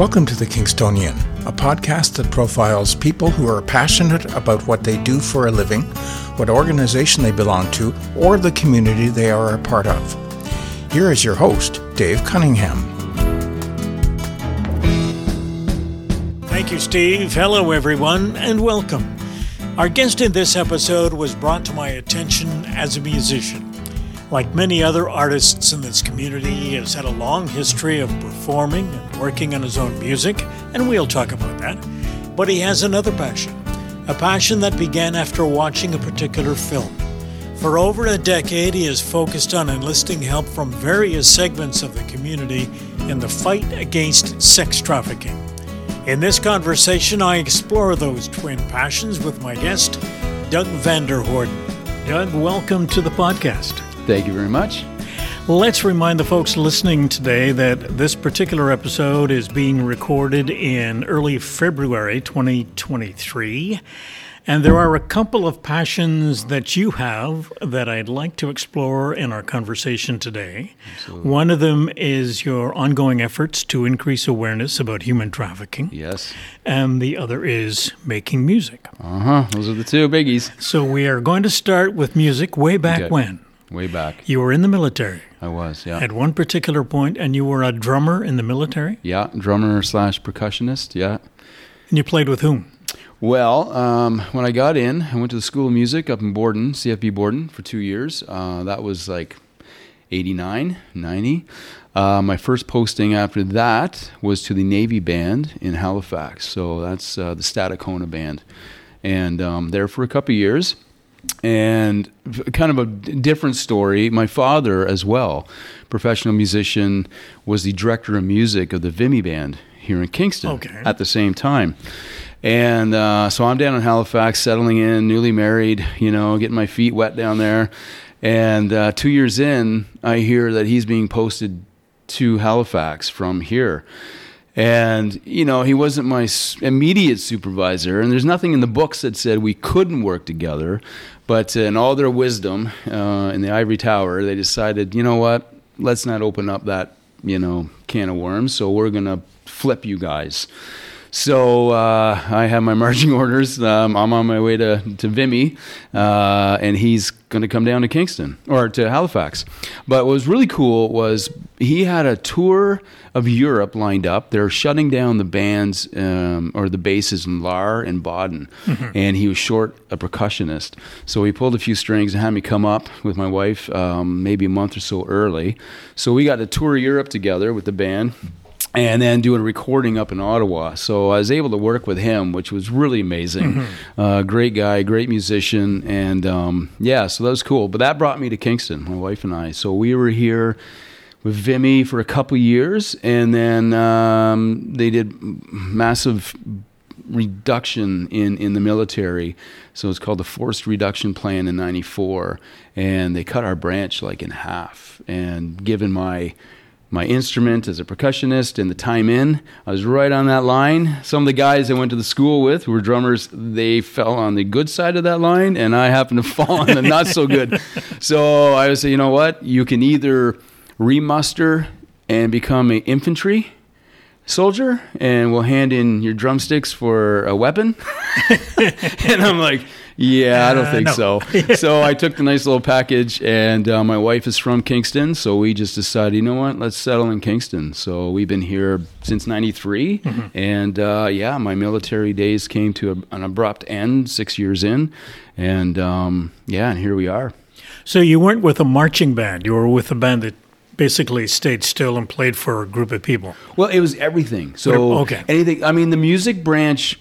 Welcome to The Kingstonian, a podcast that profiles people who are passionate about what they do for a living, what organization they belong to, or the community they are a part of. Here is your host, Dave Cunningham. Thank you, Steve. Hello, everyone, and welcome. Our guest in this episode was brought to my attention as a musician. Like many other artists in this community, he has had a long history of performing and working on his own music, and we'll talk about that. But he has another passion, a passion that began after watching a particular film. For over a decade, he has focused on enlisting help from various segments of the community in the fight against sex trafficking. In this conversation, I explore those twin passions with my guest, Doug van der Horden. Doug, welcome to the podcast. Thank you very much. Let's remind the folks listening today that this particular episode is being recorded in early February 2023. And there are a couple of passions that you have that I'd like to explore in our conversation today. Absolutely. One of them is your ongoing efforts to increase awareness about human trafficking. Yes. And the other is making music. Uh huh. Those are the two biggies. So we are going to start with music way back okay. when? Way back. You were in the military. I was, yeah. At one particular point, and you were a drummer in the military? Yeah, drummer slash percussionist, yeah. And you played with whom? Well, um, when I got in, I went to the School of Music up in Borden, CFB Borden, for two years. Uh, that was like 89, 90. Uh, my first posting after that was to the Navy Band in Halifax. So that's uh, the Stadacona Band. And um, there for a couple years and kind of a different story. My father, as well, professional musician, was the director of music of the Vimy Band here in Kingston okay. at the same time. And uh, so I'm down in Halifax, settling in, newly married, you know, getting my feet wet down there. And uh, two years in, I hear that he's being posted to Halifax from here. And, you know, he wasn't my immediate supervisor. And there's nothing in the books that said we couldn't work together. But in all their wisdom, uh, in the ivory tower, they decided, you know what? Let's not open up that, you know, can of worms. So we're to flip you guys. So uh, I have my marching orders. Um, I'm on my way to to Vimy, uh, and he's going to come down to Kingston or to Halifax. But what was really cool was he had a tour of Europe lined up. They're shutting down the bands um, or the bases in Lahr and Baden, mm-hmm. and he was short a percussionist. So he pulled a few strings and had me come up with my wife, um, maybe a month or so early. So we got to tour of Europe together with the band and then doing a recording up in Ottawa. So I was able to work with him, which was really amazing. Mm-hmm. Uh, great guy, great musician, and um, yeah, so that was cool. But that brought me to Kingston, my wife and I. So we were here with Vimy for a couple years, and then um, they did massive reduction in, in the military. So it's called the Forced Reduction Plan in '94, and they cut our branch like in half. And given my my instrument as a percussionist and the time in. I was right on that line. Some of the guys I went to the school with who were drummers, they fell on the good side of that line, and I happened to fall on the not so good. So I say, you know what? You can either remuster and become an infantry soldier, and we'll hand in your drumsticks for a weapon. and I'm like, yeah, I don't uh, think uh, no. so. so I took the nice little package, and uh, my wife is from Kingston, so we just decided, you know what, let's settle in Kingston. So we've been here since '93, mm-hmm. and uh, yeah, my military days came to a, an abrupt end six years in, and um, yeah, and here we are. So you weren't with a marching band; you were with a band that basically stayed still and played for a group of people. Well, it was everything. So okay. anything. I mean, the music branch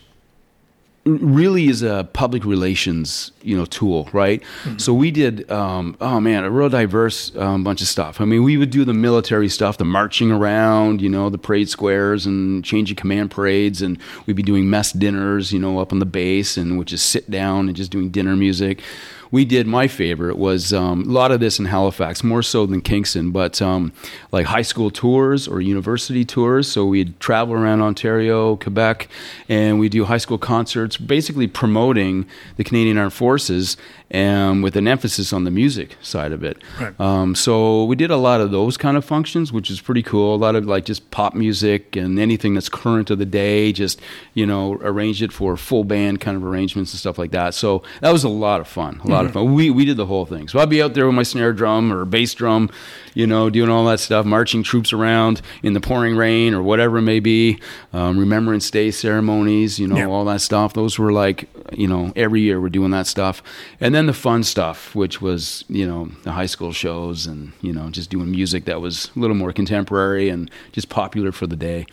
really is a public relations you know tool right mm-hmm. so we did um, oh man a real diverse um, bunch of stuff i mean we would do the military stuff the marching around you know the parade squares and changing command parades and we'd be doing mess dinners you know up on the base and which is sit down and just doing dinner music we did my favorite was um, a lot of this in Halifax, more so than Kingston, but um, like high school tours or university tours. So we'd travel around Ontario, Quebec, and we do high school concerts, basically promoting the Canadian Armed Forces and with an emphasis on the music side of it. Right. Um, so we did a lot of those kind of functions, which is pretty cool. A lot of like just pop music and anything that's current of the day. Just you know, arrange it for full band kind of arrangements and stuff like that. So that was a lot of fun. A lot of fun. We we did the whole thing. So I'd be out there with my snare drum or bass drum, you know, doing all that stuff, marching troops around in the pouring rain or whatever it may be. Um, Remembrance Day ceremonies, you know, Yeah. all that stuff. Those were like, you know, every year we're doing that stuff. And then the fun stuff, which was, you know, the high school shows and, you know, just doing music that was a little more contemporary and just popular for the day.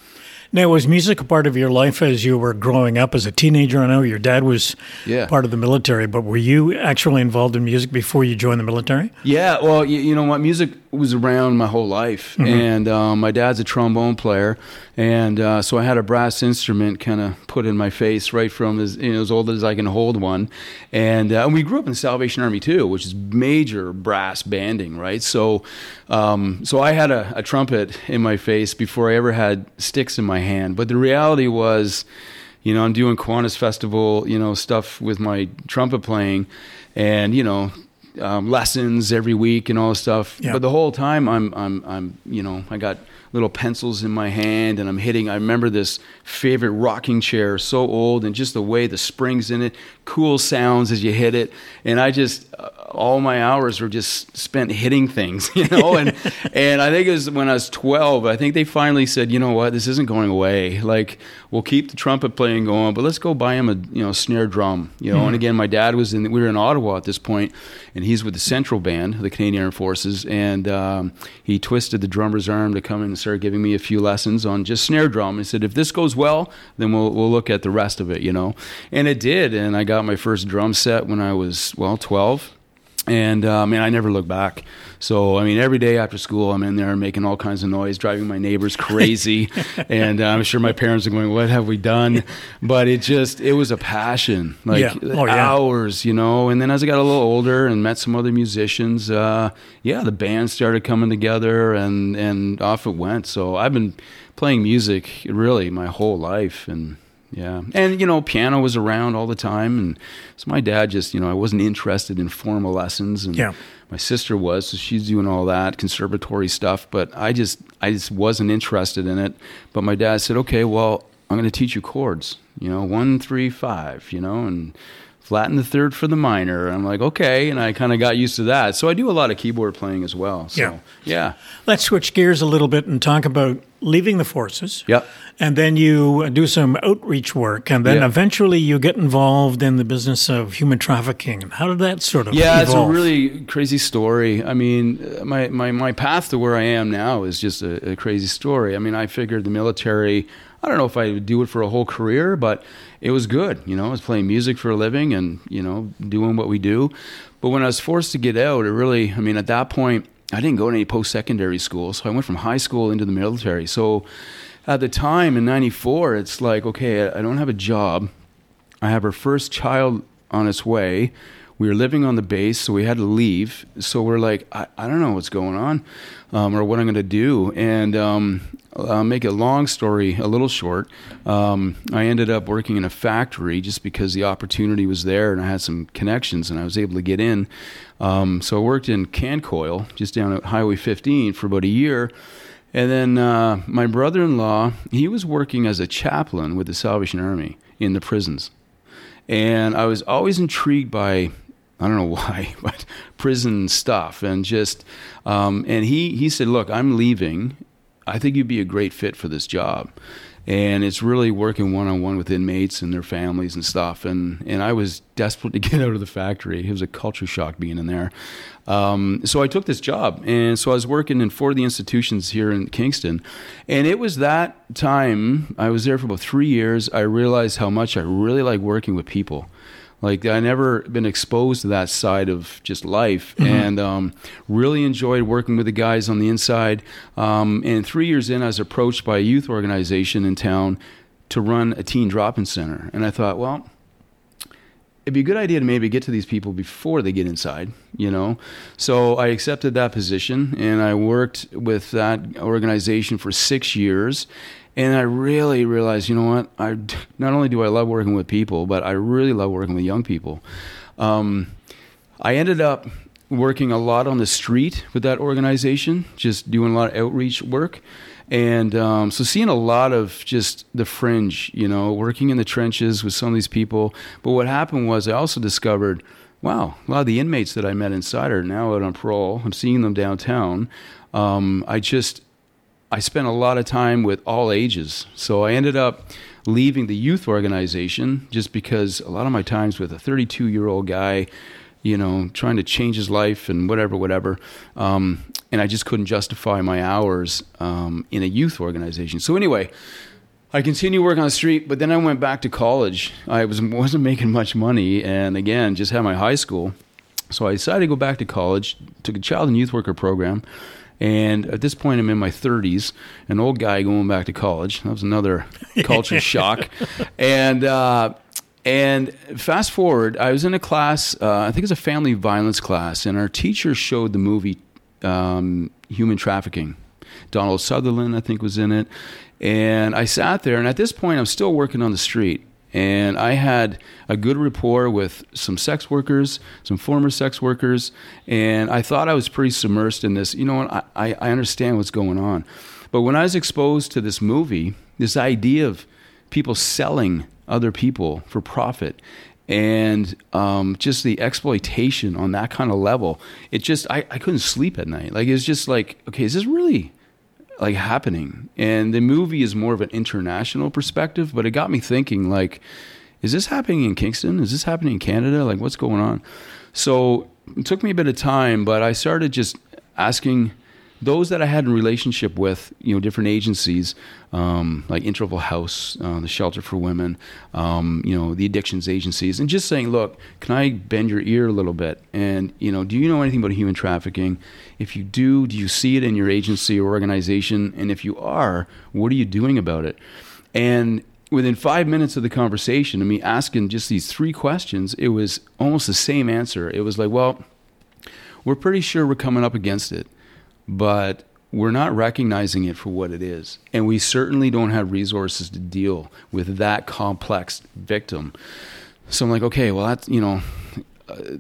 Now, was music a part of your life as you were growing up as a teenager? I know your dad was Yeah. part of the military, but were you actually involved in music before you joined the military? Yeah, well, you, you know what? Music was around my whole life, and um, my dad's a trombone player, and uh, so I had a brass instrument kind of put in my face right from as you know, as old as I can hold one, and, uh, and we grew up in the Salvation Army too, which is major brass banding, right? So, um, so I had a, a trumpet in my face before I ever had sticks in my hand, but the reality was you know, I'm doing Kiwanis Festival, you know, stuff with my trumpet playing, and you know, um, lessons every week and all this stuff. Yeah. But the whole time, I'm, I'm, I'm, you know, I got little pencils in my hand, and I'm hitting. I remember this favorite rocking chair, so old, and just the way the springs in it, cool sounds as you hit it, and I just. Uh, all my hours were just spent hitting things, you know, and and I think it was when I was 12. I think they finally said, you know what, this isn't going away. Like we'll keep the trumpet playing going, but let's go buy him a you know snare drum, you know. And again, my dad was in. We were in Ottawa at this point, and he's with the Central Band, of the Canadian Armed Forces, and um, he twisted the drummer's arm to come in and start giving me a few lessons on just snare drum. He said, if this goes well, then we'll we'll look at the rest of it, you know. And it did, and I got my first drum set when I was well 12 and uh, man, I never look back. So I mean, every day after school, I'm in there making all kinds of noise, driving my neighbors crazy, and uh, I'm sure my parents are going, "What have we done?" But it just it was a passion, like Yeah. Oh, yeah. hours, you know. And then as I got a little older and met some other musicians, uh, yeah, the band started coming together, and and off it went. So I've been playing music really my whole life, and yeah, and you know, piano was around all the time, and so my dad just, you know, I wasn't interested in formal lessons, and Yeah. my sister was, so she's doing all that conservatory stuff, but I just, I just wasn't interested in it. But my dad said, okay, well, I'm going to teach you chords, you know, one, three, five, you know, and flatten the third for the minor. I'm like, okay, and I kind of got used to that. So I do a lot of keyboard playing as well. So, Yeah. yeah, Let's switch gears a little bit and talk about leaving the forces. Yep. And then you do some outreach work, and then Yeah. eventually you get involved in the business of human trafficking. And How did that sort of Yeah, it's a really crazy story. I mean, uh, my, my, my path to where I am now is just a, a crazy story. I mean, I figured the military, I don't know if I would do it for a whole career, but it was good. You know, I was playing music for a living and, you know, doing what we do. But when I was forced to get out, it really, I mean, at that point, I didn't go to any post secondary school. So I went from high school into the military. So at the time in 94, it's like, okay, I don't have a job. I have our first child on its way. We were living on the base, so we had to leave. So we're like, I, I don't know what's going on um, or what I'm going to do. And um, I'll make a long story a little short. Um, I ended up working in a factory just because the opportunity was there and I had some connections and I was able to get in. Um, so I worked in Cancoil, just down at Highway 15, for about a year. And then uh, my brother in law, he was working as a chaplain with the Salvation Army in the prisons. And I was always intrigued by, I don't know why, but prison stuff. And just, um, and he, he said, Look, I'm leaving. I think you'd be a great fit for this job. And it's really working one on one with inmates and their families and stuff. And, and I was desperate to get out of the factory. It was a culture shock being in there. Um, so I took this job. And so I was working in four of the institutions here in Kingston. And it was that time, I was there for about three years. I realized how much I really like working with people. Like I never been exposed to that side of just life, and um, really enjoyed working with the guys on the inside. Um, and three years in, I was approached by a youth organization in town to run a teen drop-in center, and I thought, well, it'd be a good idea to maybe get to these people before they get inside, you know? So I accepted that position and I worked with that organization for six years. And I really realized, you know what? I not only do I love working with people, but I really love working with young people. Um, I ended up working a lot on the street with that organization, just doing a lot of outreach work. And um, so seeing a lot of just the fringe, you know, working in the trenches with some of these people. But what happened was I also discovered, wow, a lot of the inmates that I met inside are now out on parole. I'm seeing them downtown. Um, I just, I spent a lot of time with all ages. So I ended up leaving the youth organization just because a lot of my times with a 32 year old guy you know, trying to change his life and whatever, whatever. Um, and I just couldn't justify my hours um, in a youth organization. So anyway, I continued working on the street, but then I went back to college. I was wasn't making much money, and again, just had my high school. So I decided to go back to college. Took a child and youth worker program. And at this point, I'm in my 30s, an old guy going back to college. That was another culture shock. And uh, and fast forward, I was in a class, uh, I think it's a family violence class, and our teacher showed the movie um, Human Trafficking. Donald Sutherland, I think, was in it. And I sat there, and at this point, I'm still working on the street. And I had a good rapport with some sex workers, some former sex workers, and I thought I was pretty submersed in this. You know what? I, I understand what's going on. But when I was exposed to this movie, this idea of people selling other people for profit and um, just the exploitation on that kind of level it just I, I couldn't sleep at night like it's just like okay is this really like happening. And the movie is more of an international perspective but it got me thinking like is this happening in kingston? Is this happening in canada? Like what's going on? So it took me a bit of time but i started just asking those that I had in relationship with, you know, different agencies um, like Interval House, uh, the Shelter for Women, um, you know, the addictions agencies, and just saying, look, can I bend your ear a little bit? And you know, do you know anything about human trafficking? If you do, do you see it in your agency or organization? And if you are, what are you doing about it? And within five minutes of the conversation, of me asking just these three questions, it was almost the same answer. It was like, well, we're pretty sure we're coming up against it but we're not recognizing it for what it is. And we certainly don't have resources to deal with that complex victim. So I'm like, okay, well, that's, you know, uh,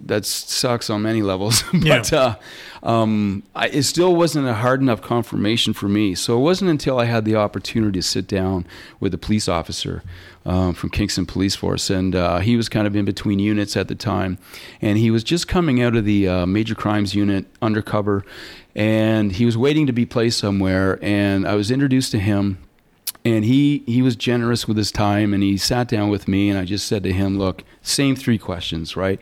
that sucks on many levels. but yeah. uh, um, I, it still wasn't a hard enough confirmation for me. So it wasn't until I had the opportunity to sit down with a police officer um, from Kingston Police Force, and uh, he was kind of in between units at the time, and he was just coming out of the uh, major crimes unit undercover, and he was waiting to be placed somewhere, and I was introduced to him and he he was generous with his time and he sat down with me and I just said to him, "Look, same three questions, right?"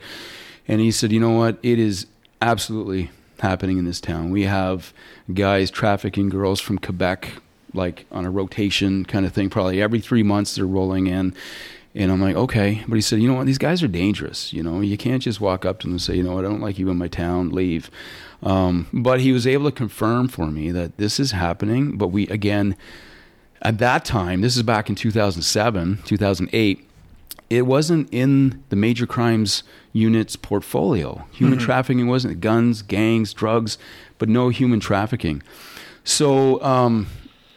And he said, "You know what? It is absolutely happening in this town. We have guys trafficking girls from Quebec like on a rotation kind of thing. Probably every 3 months they're rolling in." And I'm like, okay. But he said, you know what? These guys are dangerous. You know, you can't just walk up to them and say, you know what? I don't like you in my town. Leave. Um, but he was able to confirm for me that this is happening. But we, again, at that time, this is back in 2007, 2008, it wasn't in the major crimes unit's portfolio. Human mm-hmm. trafficking wasn't guns, gangs, drugs, but no human trafficking. So, um,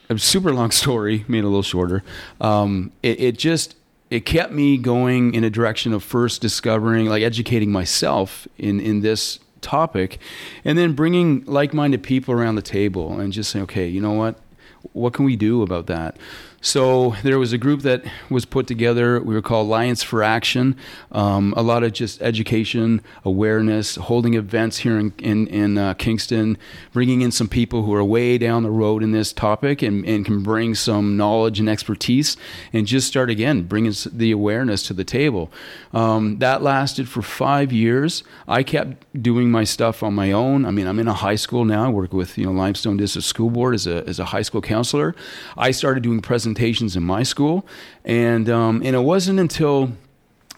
a super long story, made a little shorter. Um, it, it just it kept me going in a direction of first discovering, like educating myself in in this topic, and then bringing like-minded people around the table and just saying, okay, you know what, what can we do about that? So there was a group that was put together. We were called Alliance for Action. Um, a lot of just education, awareness, holding events here in in, in uh, Kingston, bringing in some people who are way down the road in this topic and, and can bring some knowledge and expertise, and just start again bringing the awareness to the table. Um, that lasted for five years. I kept doing my stuff on my own. I mean, I'm in a high school now. I work with you know Limestone District School Board as a as a high school counselor. I started doing presentations presentations in my school, and um, and it wasn't until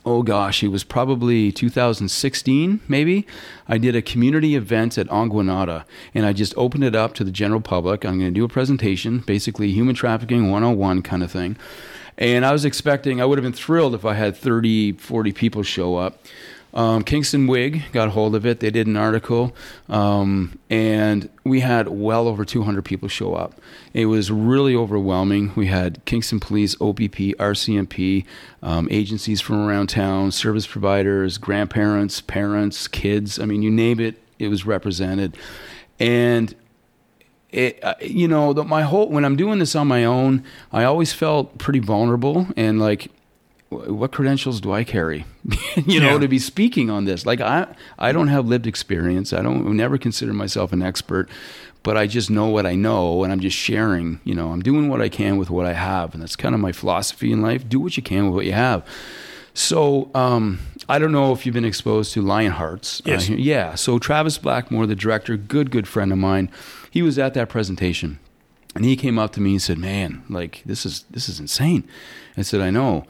oh gosh, it was probably 2016, maybe. I did a community event at Ongwanada, and I just opened it up to the general public. I'm going to do a presentation, basically human trafficking 101 kind of thing. And I was expecting, I would have been thrilled if I had 30, 40 people show up. Um, Kingston Whig got hold of it. They did an article, um, and we had well over 200 people show up. It was really overwhelming. We had Kingston Police, OPP, RCMP, um, agencies from around town, service providers, grandparents, parents, kids. I mean, you name it, it was represented. And it, uh, you know, my whole when I'm doing this on my own, I always felt pretty vulnerable and like what credentials do I carry? you know, yeah. to be speaking on this. Like I, I don't have lived experience. I don't never consider myself an expert, but I just know what I know, and I'm just sharing. You know, I'm doing what I can with what I have, and that's kind of my philosophy in life. Do what you can with what you have. So um, I don't know if you've been exposed to Lionhearts. Yes. Uh, yeah. So Travis Blackmore, the director, good good friend of mine, he was at that presentation, and he came up to me and said, "Man, like this is this is insane." I said, "I know."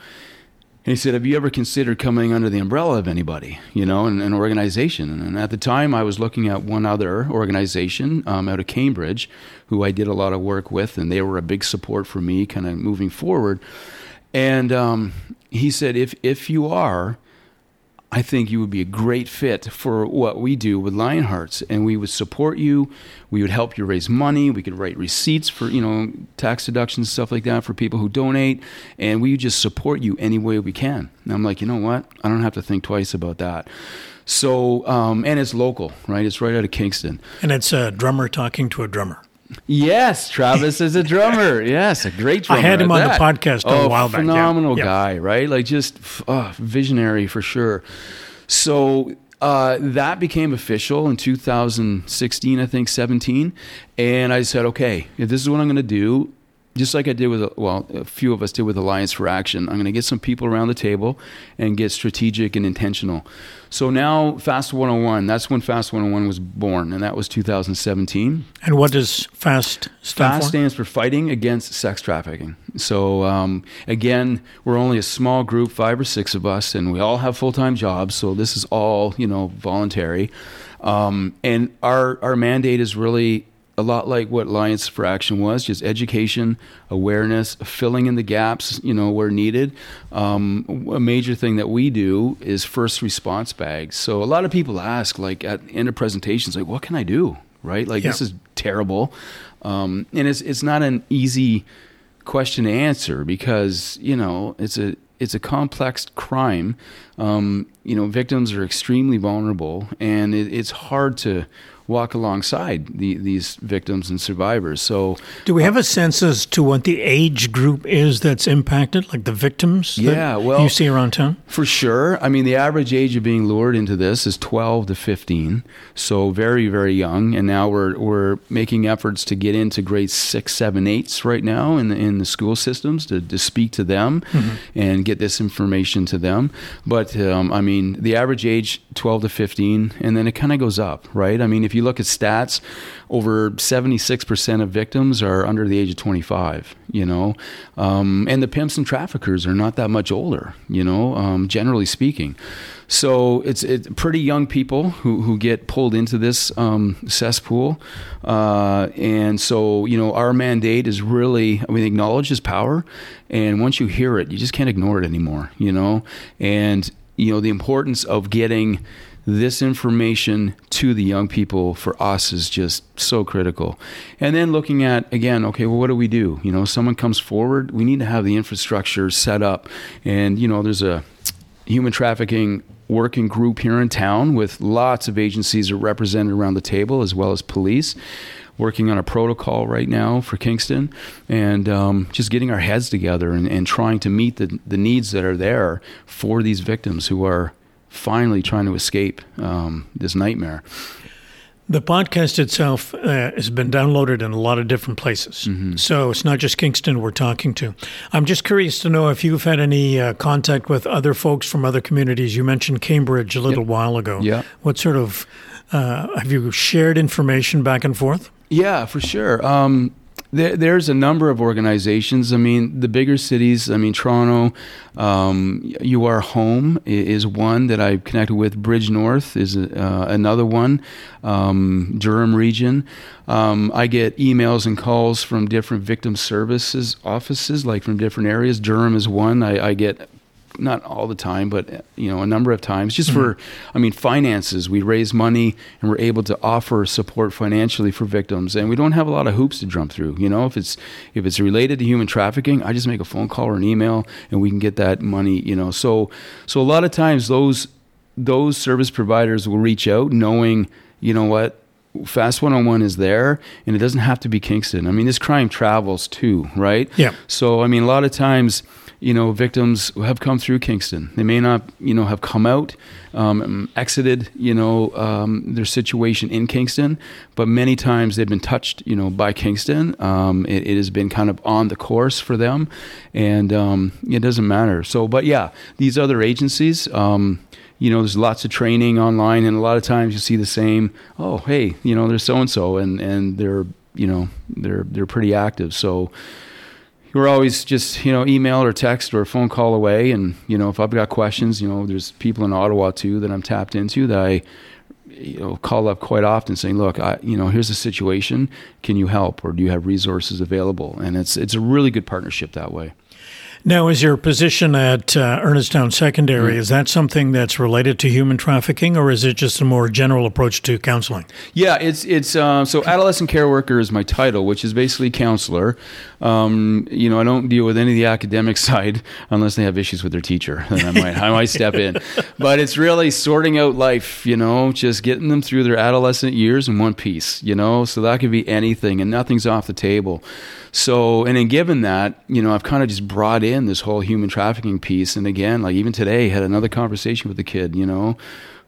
And he said, Have you ever considered coming under the umbrella of anybody, you know, an, an organization? And at the time, I was looking at one other organization um, out of Cambridge who I did a lot of work with, and they were a big support for me kind of moving forward. And um, he said, if, if you are, I think you would be a great fit for what we do with Lionhearts, and we would support you. We would help you raise money. We could write receipts for you know tax deductions, stuff like that for people who donate, and we just support you any way we can. And I'm like, you know what? I don't have to think twice about that. So, um, and it's local, right? It's right out of Kingston, and it's a drummer talking to a drummer. Yes, Travis is a drummer. yes, a great drummer. I had him on that. the podcast oh, a while back. Phenomenal yeah. guy, right? Like just uh, visionary for sure. So uh, that became official in 2016, I think, 17. And I said, okay, if this is what I'm going to do, just like I did with, well, a few of us did with Alliance for Action. I'm going to get some people around the table and get strategic and intentional. So now, Fast 101, that's when Fast 101 was born, and that was 2017. And what does FAST stand FAST for? stands for Fighting Against Sex Trafficking. So, um, again, we're only a small group, five or six of us, and we all have full time jobs. So, this is all, you know, voluntary. Um, and our, our mandate is really a lot like what Alliance for Action was, just education, awareness, filling in the gaps, you know, where needed. Um, a major thing that we do is first response bags. So a lot of people ask, like at end of presentations, like, what can I do? Right? Like, yeah. this is terrible. Um, and it's, it's not an easy question to answer because, you know, it's a, it's a complex crime. Um, you know, victims are extremely vulnerable, and it, it's hard to walk alongside the, these victims and survivors. So, do we have a sense as to what the age group is that's impacted, like the victims? Yeah, well, you see around town for sure. I mean, the average age of being lured into this is twelve to fifteen, so very, very young. And now we're we're making efforts to get into grade six, seven, eights right now in the in the school systems to, to speak to them mm-hmm. and get this information to them. But um, I mean, the average age twelve to fifteen, and then it kind of goes up, right? I mean, if if you look at stats, over 76% of victims are under the age of 25, you know, um, and the pimps and traffickers are not that much older, you know, um, generally speaking. So it's, it's pretty young people who, who get pulled into this um, cesspool. Uh, and so, you know, our mandate is really, I mean, acknowledge his power. And once you hear it, you just can't ignore it anymore, you know? And, you know, the importance of getting this information to the young people for us is just so critical. And then looking at again, okay, well, what do we do? You know, someone comes forward, we need to have the infrastructure set up. And you know, there's a human trafficking working group here in town with lots of agencies are represented around the table as well as police working on a protocol right now for Kingston and um, just getting our heads together and, and trying to meet the, the needs that are there for these victims who are finally trying to escape um, this nightmare. The podcast itself uh, has been downloaded in a lot of different places. Mm-hmm. So it's not just Kingston we're talking to. I'm just curious to know if you've had any uh, contact with other folks from other communities. You mentioned Cambridge a little yep. while ago. Yeah. What sort of, uh, have you shared information back and forth? Yeah, for sure. Um, there, there's a number of organizations. I mean, the bigger cities. I mean, Toronto, um, You Are Home is one that I connected with. Bridge North is uh, another one. Um, Durham region. Um, I get emails and calls from different victim services offices, like from different areas. Durham is one. I, I get not all the time, but you know, a number of times, just mm-hmm. for, I mean, finances. We raise money and we're able to offer support financially for victims, and we don't have a lot of hoops to jump through. You know, if it's if it's related to human trafficking, I just make a phone call or an email, and we can get that money. You know, so so a lot of times those those service providers will reach out knowing, you know what, Fast 101 is there, and it doesn't have to be Kingston. I mean, this crime travels too, right? Yeah. So, I mean, a lot of times you know, victims have come through Kingston. They may not, you know, have come out, um, exited, you know, um, their situation in Kingston, but many times they've been touched, you know, by Kingston. Um, it, it, has been kind of on the course for them, and um, it doesn't matter. So, but yeah, these other agencies, um, you know, there's lots of training online, and a lot of times you see the same. Oh, hey, you know, there's so and so, and and they're, you know, they're they're pretty active. So we're always just you know email or text or phone call away and you know if i've got questions you know there's people in ottawa too that i'm tapped into that i you know call up quite often saying look i you know here's the situation can you help or do you have resources available and it's it's a really good partnership that way now, is your position at uh, Ernestown Secondary, mm. is that something that's related to human trafficking or is it just a more general approach to counseling? Yeah, it's, it's uh, so adolescent care worker is my title, which is basically counselor. Um, you know, I don't deal with any of the academic side unless they have issues with their teacher. Then I might, I might step in. But it's really sorting out life, you know, just getting them through their adolescent years in one piece, you know, so that could be anything and nothing's off the table. So, and then given that, you know, I've kind of just brought in this whole human trafficking piece. And again, like even today, had another conversation with the kid, you know,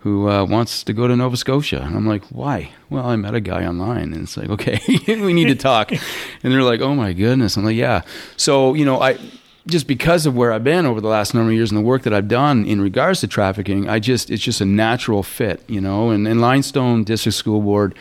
who uh, wants to go to Nova Scotia. And I'm like, why? Well, I met a guy online, and it's like, okay, we need to talk. and they're like, oh my goodness. I'm like, yeah. So, you know, I just because of where I've been over the last number of years and the work that I've done in regards to trafficking, I just it's just a natural fit, you know. And, and Limestone District School Board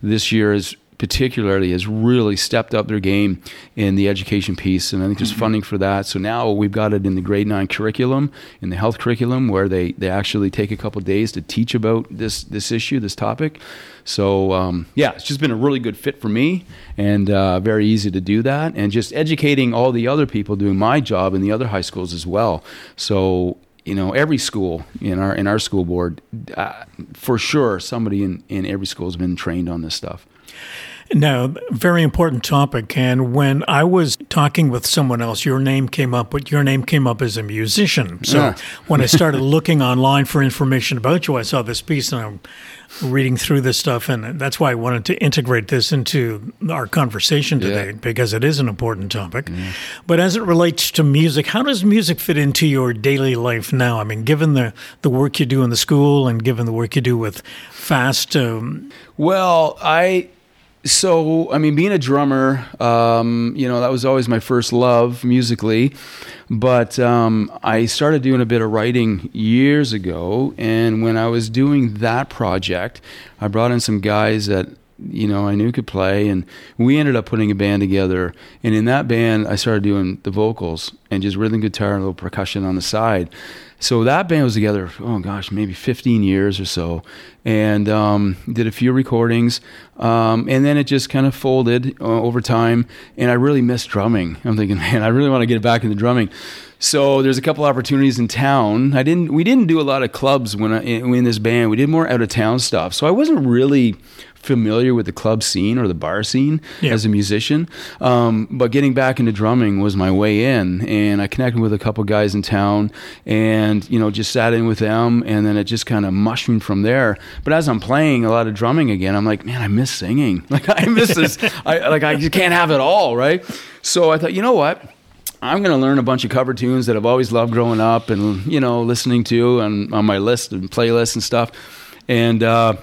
this year is particularly has really stepped up their game in the education piece and i think there's mm-hmm. funding for that. So now we've got it in the grade 9 curriculum in the health curriculum where they, they actually take a couple days to teach about this this issue this topic. So um, yeah it's just been a really good fit for me and uh, very easy to do that and just educating all the other people doing my job in the other high schools as well. So you know every school in our in our school board uh, for sure somebody in, in every school has been trained on this stuff now, very important topic. And when I was talking with someone else, your name came up, but your name came up as a musician. So yeah. when I started looking online for information about you, I saw this piece and I'm reading through this stuff. And that's why I wanted to integrate this into our conversation today yeah. because it is an important topic. Yeah. But as it relates to music, how does music fit into your daily life now? I mean, given the, the work you do in the school and given the work you do with Fast. Um, well, I so I mean, being a drummer, um, you know, that was always my first love musically. But um, I started doing a bit of writing years ago, and when I was doing that project, I brought in some guys that you know I knew could play, and we ended up putting a band together. And in that band, I started doing the vocals and just rhythm guitar and a little percussion on the side. So that band was together, oh gosh, maybe 15 years or so, and um, did a few recordings. Um, and then it just kind of folded uh, over time, and I really missed drumming. I'm thinking, man, I really want to get back into drumming. So there's a couple opportunities in town. I didn't. We didn't do a lot of clubs when I, in this band. We did more out of town stuff. So I wasn't really familiar with the club scene or the bar scene yeah. as a musician. Um, but getting back into drumming was my way in, and I connected with a couple guys in town, and you know just sat in with them, and then it just kind of mushroomed from there. But as I'm playing a lot of drumming again, I'm like, man, I miss singing. Like I miss this. I like I just can't have it all, right? So I thought, you know what? I'm going to learn a bunch of cover tunes that I've always loved growing up and, you know, listening to and on my list and playlists and stuff. And, uh,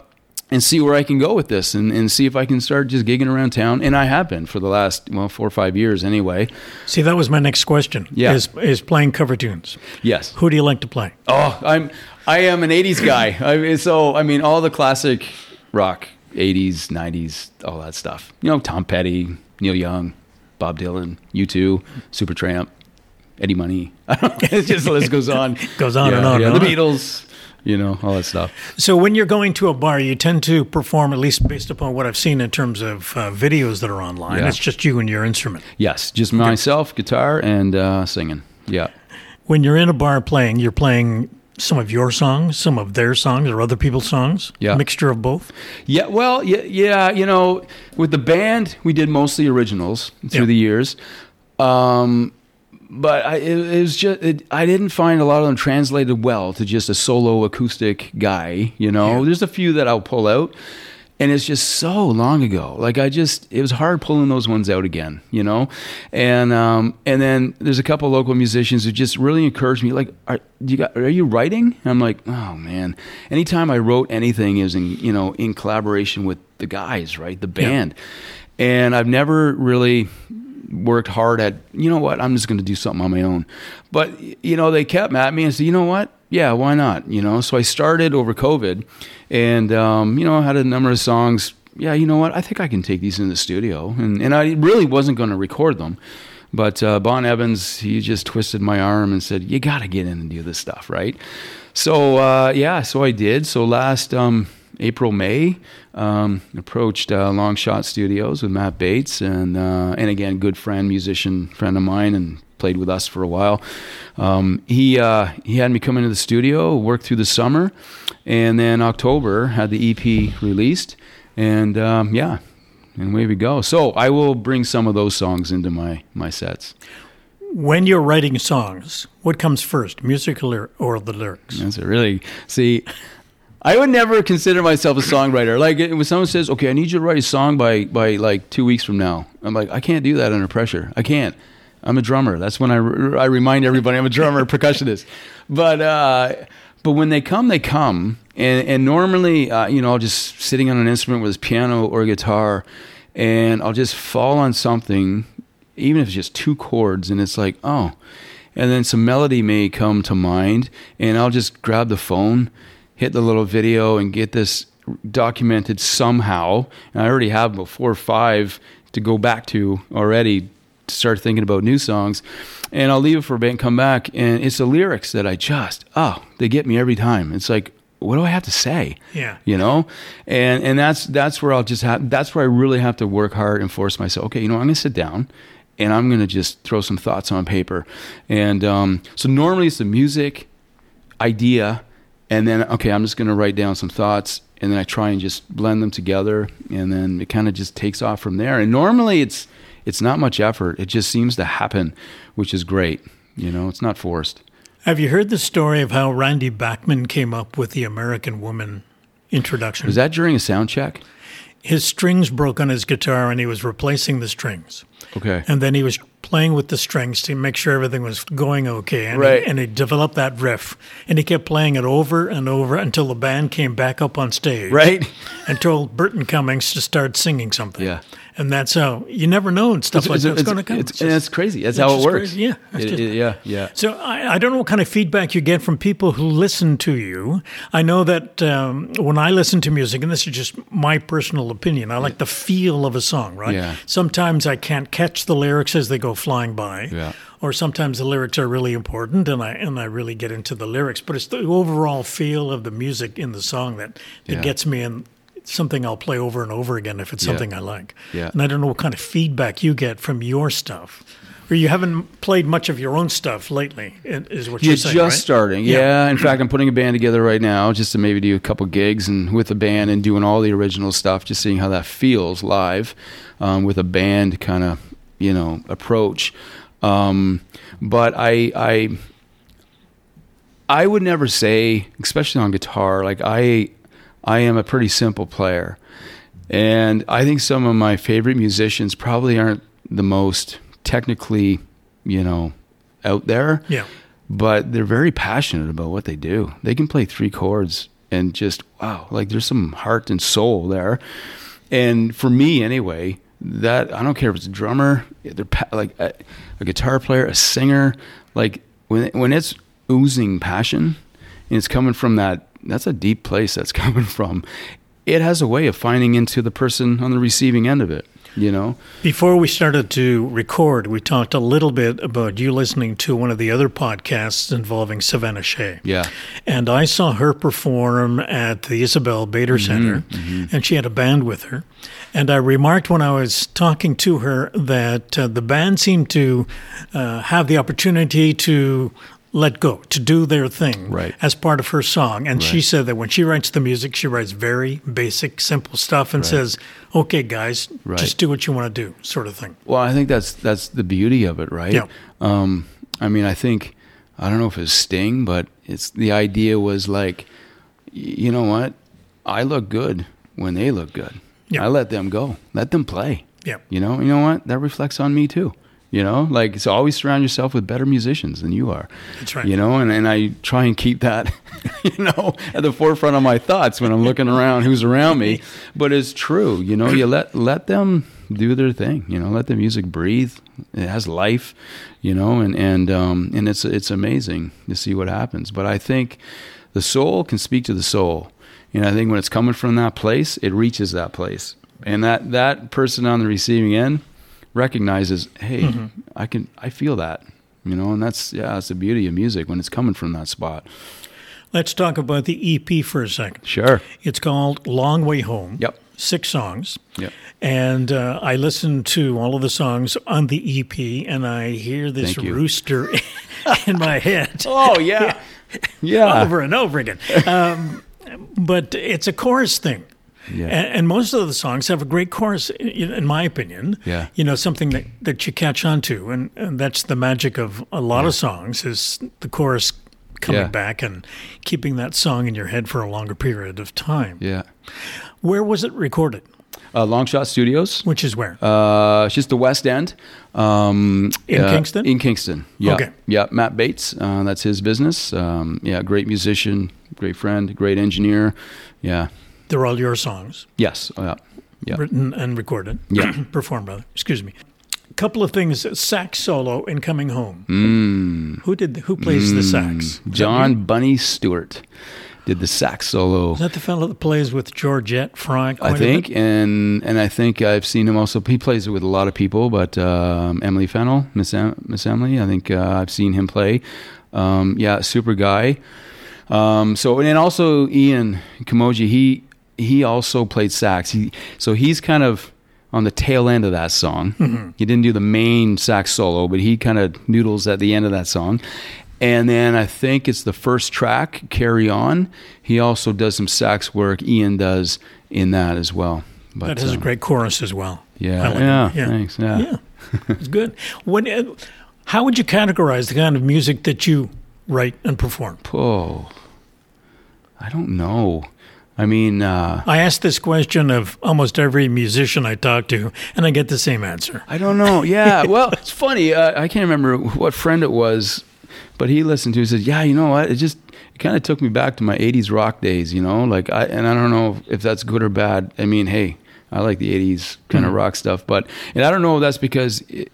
and see where I can go with this and, and see if I can start just gigging around town. And I have been for the last, well, four or five years anyway. See, that was my next question. Yeah. Is, is playing cover tunes. Yes. Who do you like to play? Oh, I'm, I am an 80s guy. I mean, so, I mean, all the classic rock, 80s, 90s, all that stuff. You know, Tom Petty, Neil Young, Bob Dylan, U2, Supertramp, Eddie Money. it's just the list goes on. Goes on Yeah, and on. yeah, and the on. Beatles, you know, all that stuff. So when you're going to a bar, you tend to perform, at least based upon what I've seen in terms of uh, videos that are online. Yeah. It's just you and your instrument. Yes, just myself, guitar, and uh, singing. Yeah. When you're in a bar playing, you're playing some of your songs, some of their songs, or other people's songs. Yeah. mixture of both. Yeah, well, yeah, yeah, you know, with the band, we did mostly originals through Yeah. the years. Um, but I, it, it was just, it, I didn't find a lot of them translated well to just a solo acoustic guy, you know. Yeah. There's a few that I'll pull out, and it's just so long ago. Like I just, it was hard pulling those ones out again, you know. And um, and then there's a couple local musicians who just really encouraged me. Like, are you got, are you writing? And I'm like, oh man. Anytime I wrote anything, is in you know in collaboration with the guys, right, the Yeah. band. And I've never really worked hard at you know what i'm just going to do something on my own. But you know they kept at me and said you know what? Yeah why not? You know so i started over covid and um, you know I had a number of songs. Yeah you know what? I think i can take these in the studio. And, and i really wasn't going to record them but uh, bon evans he just twisted my arm and said you got to get in and do this stuff right? So uh, yeah so i did. So last um, April May um, approached uh, Long Shot Studios with Matt Bates and uh, and again good friend musician friend of mine and played with us for a while. Um, he uh, he had me come into the studio, work through the summer, and then October had the EP released, and um, yeah, and away we go. So I will bring some of those songs into my my sets. When you're writing songs, what comes first, music or, or the lyrics? That's a really see. I would never consider myself a songwriter. Like when someone says, "Okay, I need you to write a song by by like two weeks from now," I'm like, I can't do that under pressure. I can't. I'm a drummer. That's when I, re- I remind everybody I'm a drummer, a percussionist. But uh, but when they come, they come. And and normally, uh, you know, I'll just sitting on an instrument with piano or guitar, and I'll just fall on something, even if it's just two chords, and it's like, oh, and then some melody may come to mind, and I'll just grab the phone, hit the little video, and get this documented somehow. And I already have about four or five to go back to already to start thinking about new songs. And I'll leave it for a bit and come back, and it's the lyrics that I just oh they get me every time. It's like what do I have to say? Yeah. you know, and and that's that's where I'll just have that's where I really have to work hard and force myself. Okay, you know, I'm gonna sit down and I'm gonna just throw some thoughts on paper, and um, so normally it's the music idea, and then okay, I'm just gonna write down some thoughts, and then I try and just blend them together, and then it kind of just takes off from there. And normally it's it's not much effort; it just seems to happen, which is great. You know, it's not forced. Have you heard the story of how Randy Bachman came up with the American Woman introduction? Was that during a sound check? his strings broke on his guitar and he was replacing the strings. Okay. And then he was playing with the strings to make sure everything was going okay. And, Right. he, and he developed that riff. And he kept playing it over and over until the band came back up on stage. Right. And told Burton Cummings to start singing something. Yeah. And that's how you never know and stuff like that's going to come. It's, It's and just- that's crazy. That's it's how it works. crazy. Yeah, It- just- it- yeah. Yeah. so I, I don't know what kind of feedback you get from people who listen to you. I know that um, when I listen to music, and this is just my personal opinion, I like the feel of a song. Right? Yeah. Sometimes I can't catch the lyrics as they go flying by. Yeah. Or sometimes the lyrics are really important, and I and I really get into the lyrics. But it's the overall feel of the music in the song that, that Yeah. gets me something I'll play over and over again if it's Yeah. something I like. Yeah. And I don't know what kind of feedback you get from your stuff. Or you haven't played much of your own stuff lately, is what You're you're just right? starting. Yeah. In fact, I'm putting a band together right now just to maybe do a couple gigs and with the band and doing all the original stuff, just seeing how that feels live um, with a band kind of, you know, approach. Um, but I, I, I would never say, especially on guitar, like I, I am a pretty simple player, and I think some of my favorite musicians probably aren't the most technically, you know, out there Yeah. but they're very passionate about what they do. They can play three chords and just wow, like there's some heart and soul there. And for me, anyway, that I don't care if it's a drummer, they're pa- like a, a guitar player, a singer, like when when it's oozing passion and it's coming from that that's a deep place that's coming from. It has a way of finding into the person on the receiving end of it. you know. Before we started to record, we talked a little bit about you listening to one of the other podcasts involving Savannah Shea. Yeah. And I saw her perform at the Isabel Bader Center, and she had a band with her. And I remarked when I was talking to her that uh, the band seemed to uh, have the opportunity to let go, to do their thing Right. as part of her song. And she said that when she writes the music, she writes very basic, simple stuff and says, okay, guys, Right. just do what you want to do, sort of thing. Well, I think that's that's the beauty of it, right? Yeah. Um, I mean, I think I don't know if it's Sting, but it's the idea was like, you know what? I look good when they look good. Yeah. I let them go. Let them play. Yeah. You know. You know what? That reflects on me too. You know, like so always surround yourself with better musicians than you are. That's right. You know, and, and I try and keep that, you know, at the forefront of my thoughts when I'm looking around who's around me. But it's true, you know, you let let them do their thing, you know, let the music breathe. It has life, you know, and and um and it's it's amazing to see what happens. But I think the soul can speak to the soul. And I think when it's coming from that place, it reaches that place. And that that person on the receiving end recognizes, hey, Mm-hmm. I can I feel that. You know, and that's yeah, that's the beauty of music when it's coming from that spot. Let's talk about the EP for a second. Sure. It's called Long Way Home. Yep. Six songs. Yep. And uh, I listened to all of the songs on the EP, and I hear this rooster in my head Oh yeah. Yeah. over and over again. Um, but it's a chorus thing. Yeah. And, and most of the songs have a great chorus, i- in my opinion. Yeah. You know, something that, that you catch on to. And, and that's the magic of a lot of songs is the chorus coming Yeah. back and keeping that song in your head for a longer period of time. Yeah. Where was it recorded? Uh, Longshot Studios. Which is where? Uh, it's just the West End. Um, In uh, Kingston? In Kingston. Yeah. Okay. Yeah. Matt Bates. Uh, that's his business. Um, yeah. Great musician. Great friend. Great engineer. Yeah. They're all your songs, Yes. Oh, yeah. Written and recorded. Yeah. Performed, rather. Excuse me. A couple of things. Sax solo in Coming Home. Mm. Who did? the, Who plays the sax? You? John Bunny Stewart did the sax solo. Is that the fellow that plays with Georgette Fry? I think, and and I think I've seen him also. He plays with a lot of people, but um, Emily Fennell, Miss em- Miss Emily, I think uh, I've seen him play. Um, yeah, super guy. Um, so and also Ian Kamoji, he he also played sax. He so he's kind of on the tail end of that song. He didn't do the main sax solo, but he kind of noodles at the end of that song. And then I think it's the first track, Carry On. He also does some sax work. Ian does in that as well. But, that has a um, great chorus as well. Yeah, like yeah, it. thanks, yeah. yeah, it's good. When, uh, how would you categorize the kind of music that you write and perform? Oh, I don't know. I mean, uh, I ask this question of almost every musician I talk to, and I get the same answer. I don't know. Yeah, well, it's funny. Uh, I can't remember what friend it was, but he listened to. it. He said, "Yeah, you know what? It just it kind of took me back to my '80s rock days. You know, like I and I don't know if that's good or bad. I mean, hey." I like the '80s kind of rock stuff, but and I don't know if that's because, it,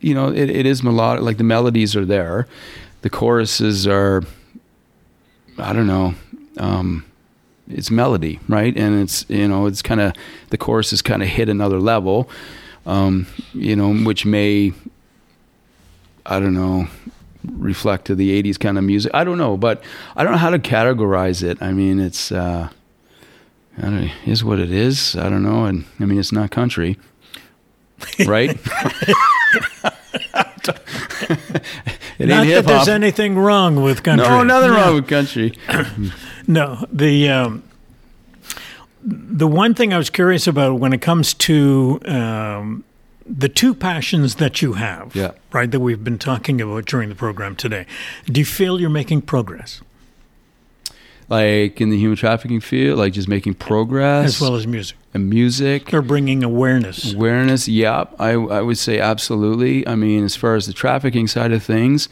you know, it, it is melodic. Like the melodies are there, the choruses are, I don't know, um, it's melody, right? And it's you know it's kind of the chorus is kind of hit another level, um, you know, which may I don't know reflect to the '80s kind of music. I don't know, but I don't know how to categorize it. I mean, it's uh, I don't is what it is. I don't know, and I mean it's not country, right? it Not ain't hip that there's anything wrong with country. No, nothing wrong with country. No, the um, the one thing I was curious about when it comes to um, the two passions that you have, Yeah. right, that we've been talking about during the program today. Do you feel you're making progress like in the human trafficking field, like just making progress as well as music, and music. or bringing awareness? Awareness, yeah, I, I would say absolutely. I mean, as far as the trafficking side of things,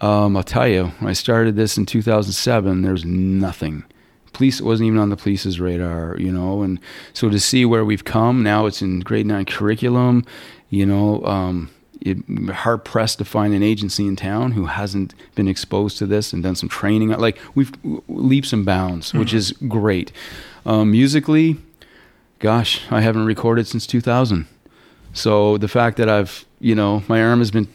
um, I'll tell you, when I started this in 2007, there's nothing. Police it wasn't even on the police's radar, you know, and so to see where we've come now, it's in grade nine curriculum, you know. Um, it, hard pressed to find an agency in town who hasn't been exposed to this and done some training. Like we've leaps and bounds, which Mm-hmm. is great. Um, musically, gosh, I haven't recorded since 2000. So the fact that I've, you know, my arm has been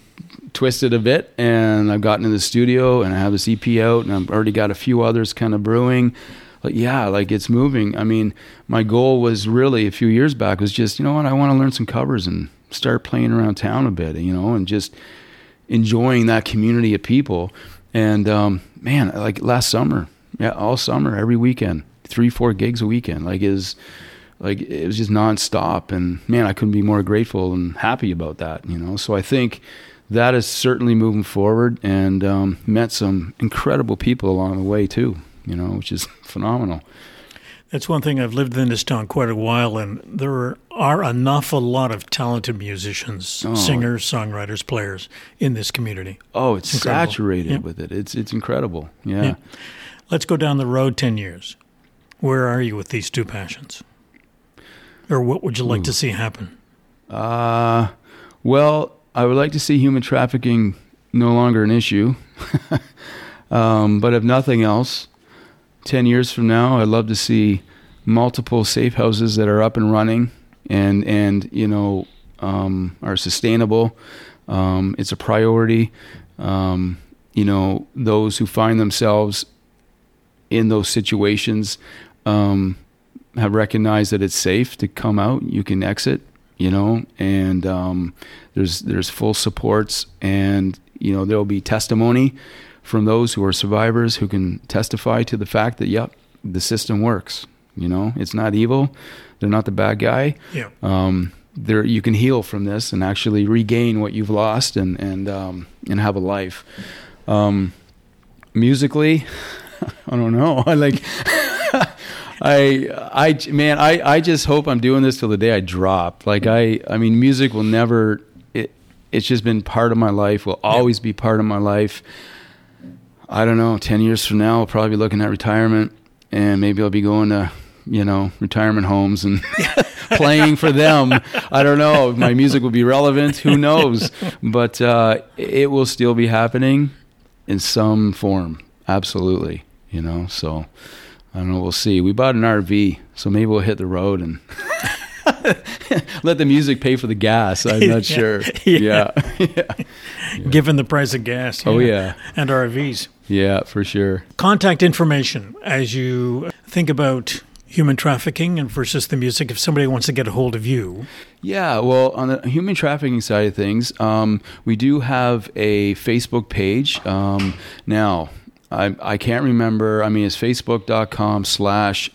twisted a bit and I've gotten in the studio and I have this EP out and I've already got a few others kind of brewing. Like, yeah, like it's moving. I mean, my goal was really a few years back was just, you know what, I want to learn some covers and start playing around town a bit, you know, and just enjoying that community of people. And um, man, like last summer, yeah, all summer, every weekend, three, four gigs a weekend, like is like it was just nonstop. And man, I couldn't be more grateful and happy about that, you know. So I think that is certainly moving forward, and um, met some incredible people along the way too, you know, which is phenomenal. That's one thing. I've lived in this town quite a while, and there are an awful lot of talented musicians, oh. singers, songwriters, players in this community. Oh, it's, it's saturated with it. It's it's incredible. Yeah. yeah. Let's go down the road ten years. Where are you with these two passions? Or what would you like Ooh. to see happen? Uh, well, I would like to see human trafficking no longer an issue. um, but if nothing else, 10 years from now, I'd love to see multiple safe houses that are up and running and, and you know, um, are sustainable. Um, it's a priority. Um, you know, those who find themselves in those situations um, have recognized that it's safe to come out. You can exit, you know, and um, there's there's full supports, and you know there will be testimony from those who are survivors who can testify to the fact that yep, the system works. You know, it's not evil. They're not the bad guy. Yeah. Um, there, you can heal from this and actually regain what you've lost and and um, and have a life. Um, musically, I don't know. I like. I, I, man, I, I just hope I'm doing this till the day I drop. Like I, I mean, music will never. It, it's just been part of my life. Will always be part of my life. I don't know. Ten years from now, I'll probably be looking at retirement, and maybe I'll be going to, you know, retirement homes and playing for them. I don't know. My music will be relevant. Who knows? But uh, it will still be happening in some form. Absolutely. You know. So. I don't know. We'll see. We bought an RV, so maybe we'll hit the road and let the music pay for the gas. I'm not yeah. sure. Yeah. yeah. yeah. Given the price of gas. Oh, yeah. And RVs. Yeah, for sure. Contact information as you think about human trafficking and versus the music if somebody wants to get a hold of you yeah well on the human trafficking side of things um, we do have a facebook page um, now I, I can't remember. I mean, it's facebook.com slash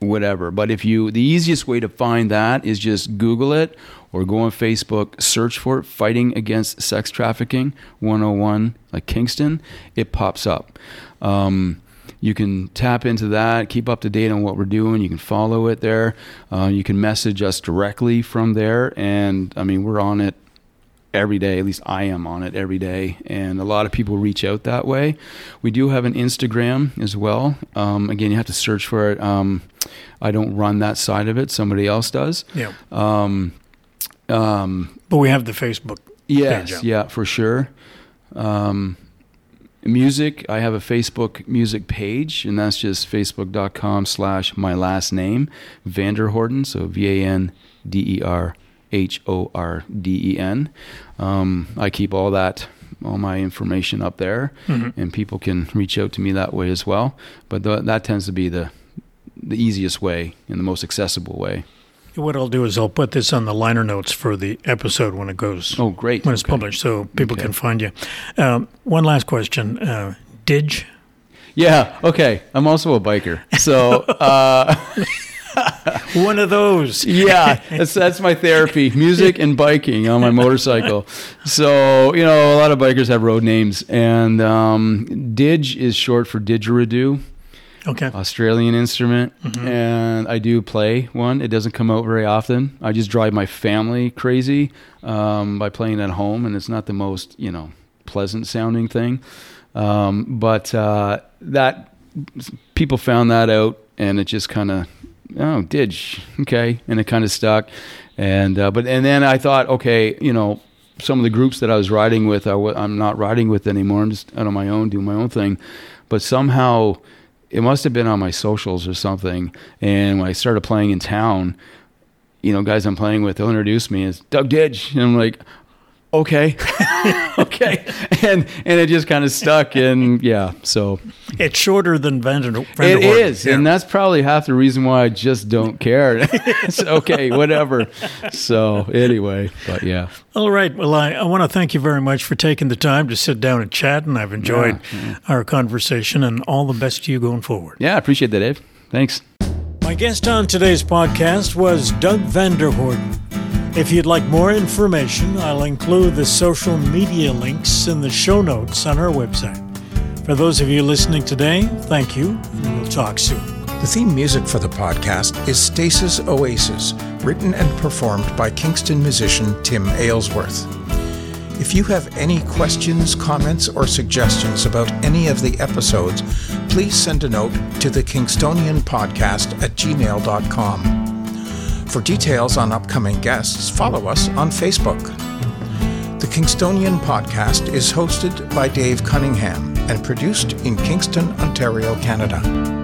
whatever. But if you, the easiest way to find that is just Google it or go on Facebook, search for it, Fighting Against Sex Trafficking 101, like Kingston. It pops up. Um, you can tap into that, keep up to date on what we're doing. You can follow it there. Uh, you can message us directly from there. And I mean, we're on it every day. At least I am on it every day, and a lot of people reach out that way. We do have an Instagram as well. Um, again, you have to search for it. Um, I don't run that side of it; somebody else does. Yeah. Um, um but we have the Facebook. Yes, yeah, for sure. Um, music, I have a Facebook music page, and that's just facebook.com slash my last name, Vanderhorden, so V A N D E R H O R D E N. Um, I keep all that, all my information up there, mm-hmm. and people can reach out to me that way as well. But the, that tends to be the the easiest way and the most accessible way. What I'll do is I'll put this on the liner notes for the episode when it goes. Oh, great! When it's okay. published, so people okay. can find you. Um, one last question: uh, Didge. Yeah. Okay. I'm also a biker, so. Uh, One of those. yeah, that's that's my therapy: music and biking on my motorcycle. So you know, a lot of bikers have road names, and um, Didge is short for didgeridoo. Okay. Australian instrument, mm-hmm. and I do play one. It doesn't come out very often. I just drive my family crazy um, by playing at home, and it's not the most you know pleasant sounding thing. Um, but uh, that people found that out, and it just kind of oh, Didge, okay, and it kind of stuck. And uh, but and then I thought, okay, you know, some of the groups that I was riding with, I w- I'm not riding with anymore. I'm just out on my own, doing my own thing. But somehow, it must have been on my socials or something. And when I started playing in town, you know, guys I'm playing with, they'll introduce me as Doug Didge. And I'm like, okay, okay. And, and it just kind of stuck. And yeah, so It's shorter than Vander. it is. Yeah. And that's probably half the reason why I just don't care. it's okay, whatever. So anyway, but yeah. All right. Well, I, I want to thank you very much for taking the time to sit down and chat, and I've enjoyed our conversation. And all the best to you going forward. Yeah, I appreciate that, Dave. Thanks. My guest on today's podcast was Doug van der Horden. If you'd like more information, I'll include the social media links in the show notes on our website. For those of you listening today, thank you, and we'll talk soon. The theme music for the podcast is Stasis Oasis, written and performed by Kingston musician Tim Aylesworth. If you have any questions, comments, or suggestions about any of the episodes, please send a note to the Kingstonian Podcast at gmail.com. For details on upcoming guests, follow us on Facebook. The Kingstonian Podcast is hosted by Dave Cunningham and produced in Kingston, Ontario, Canada.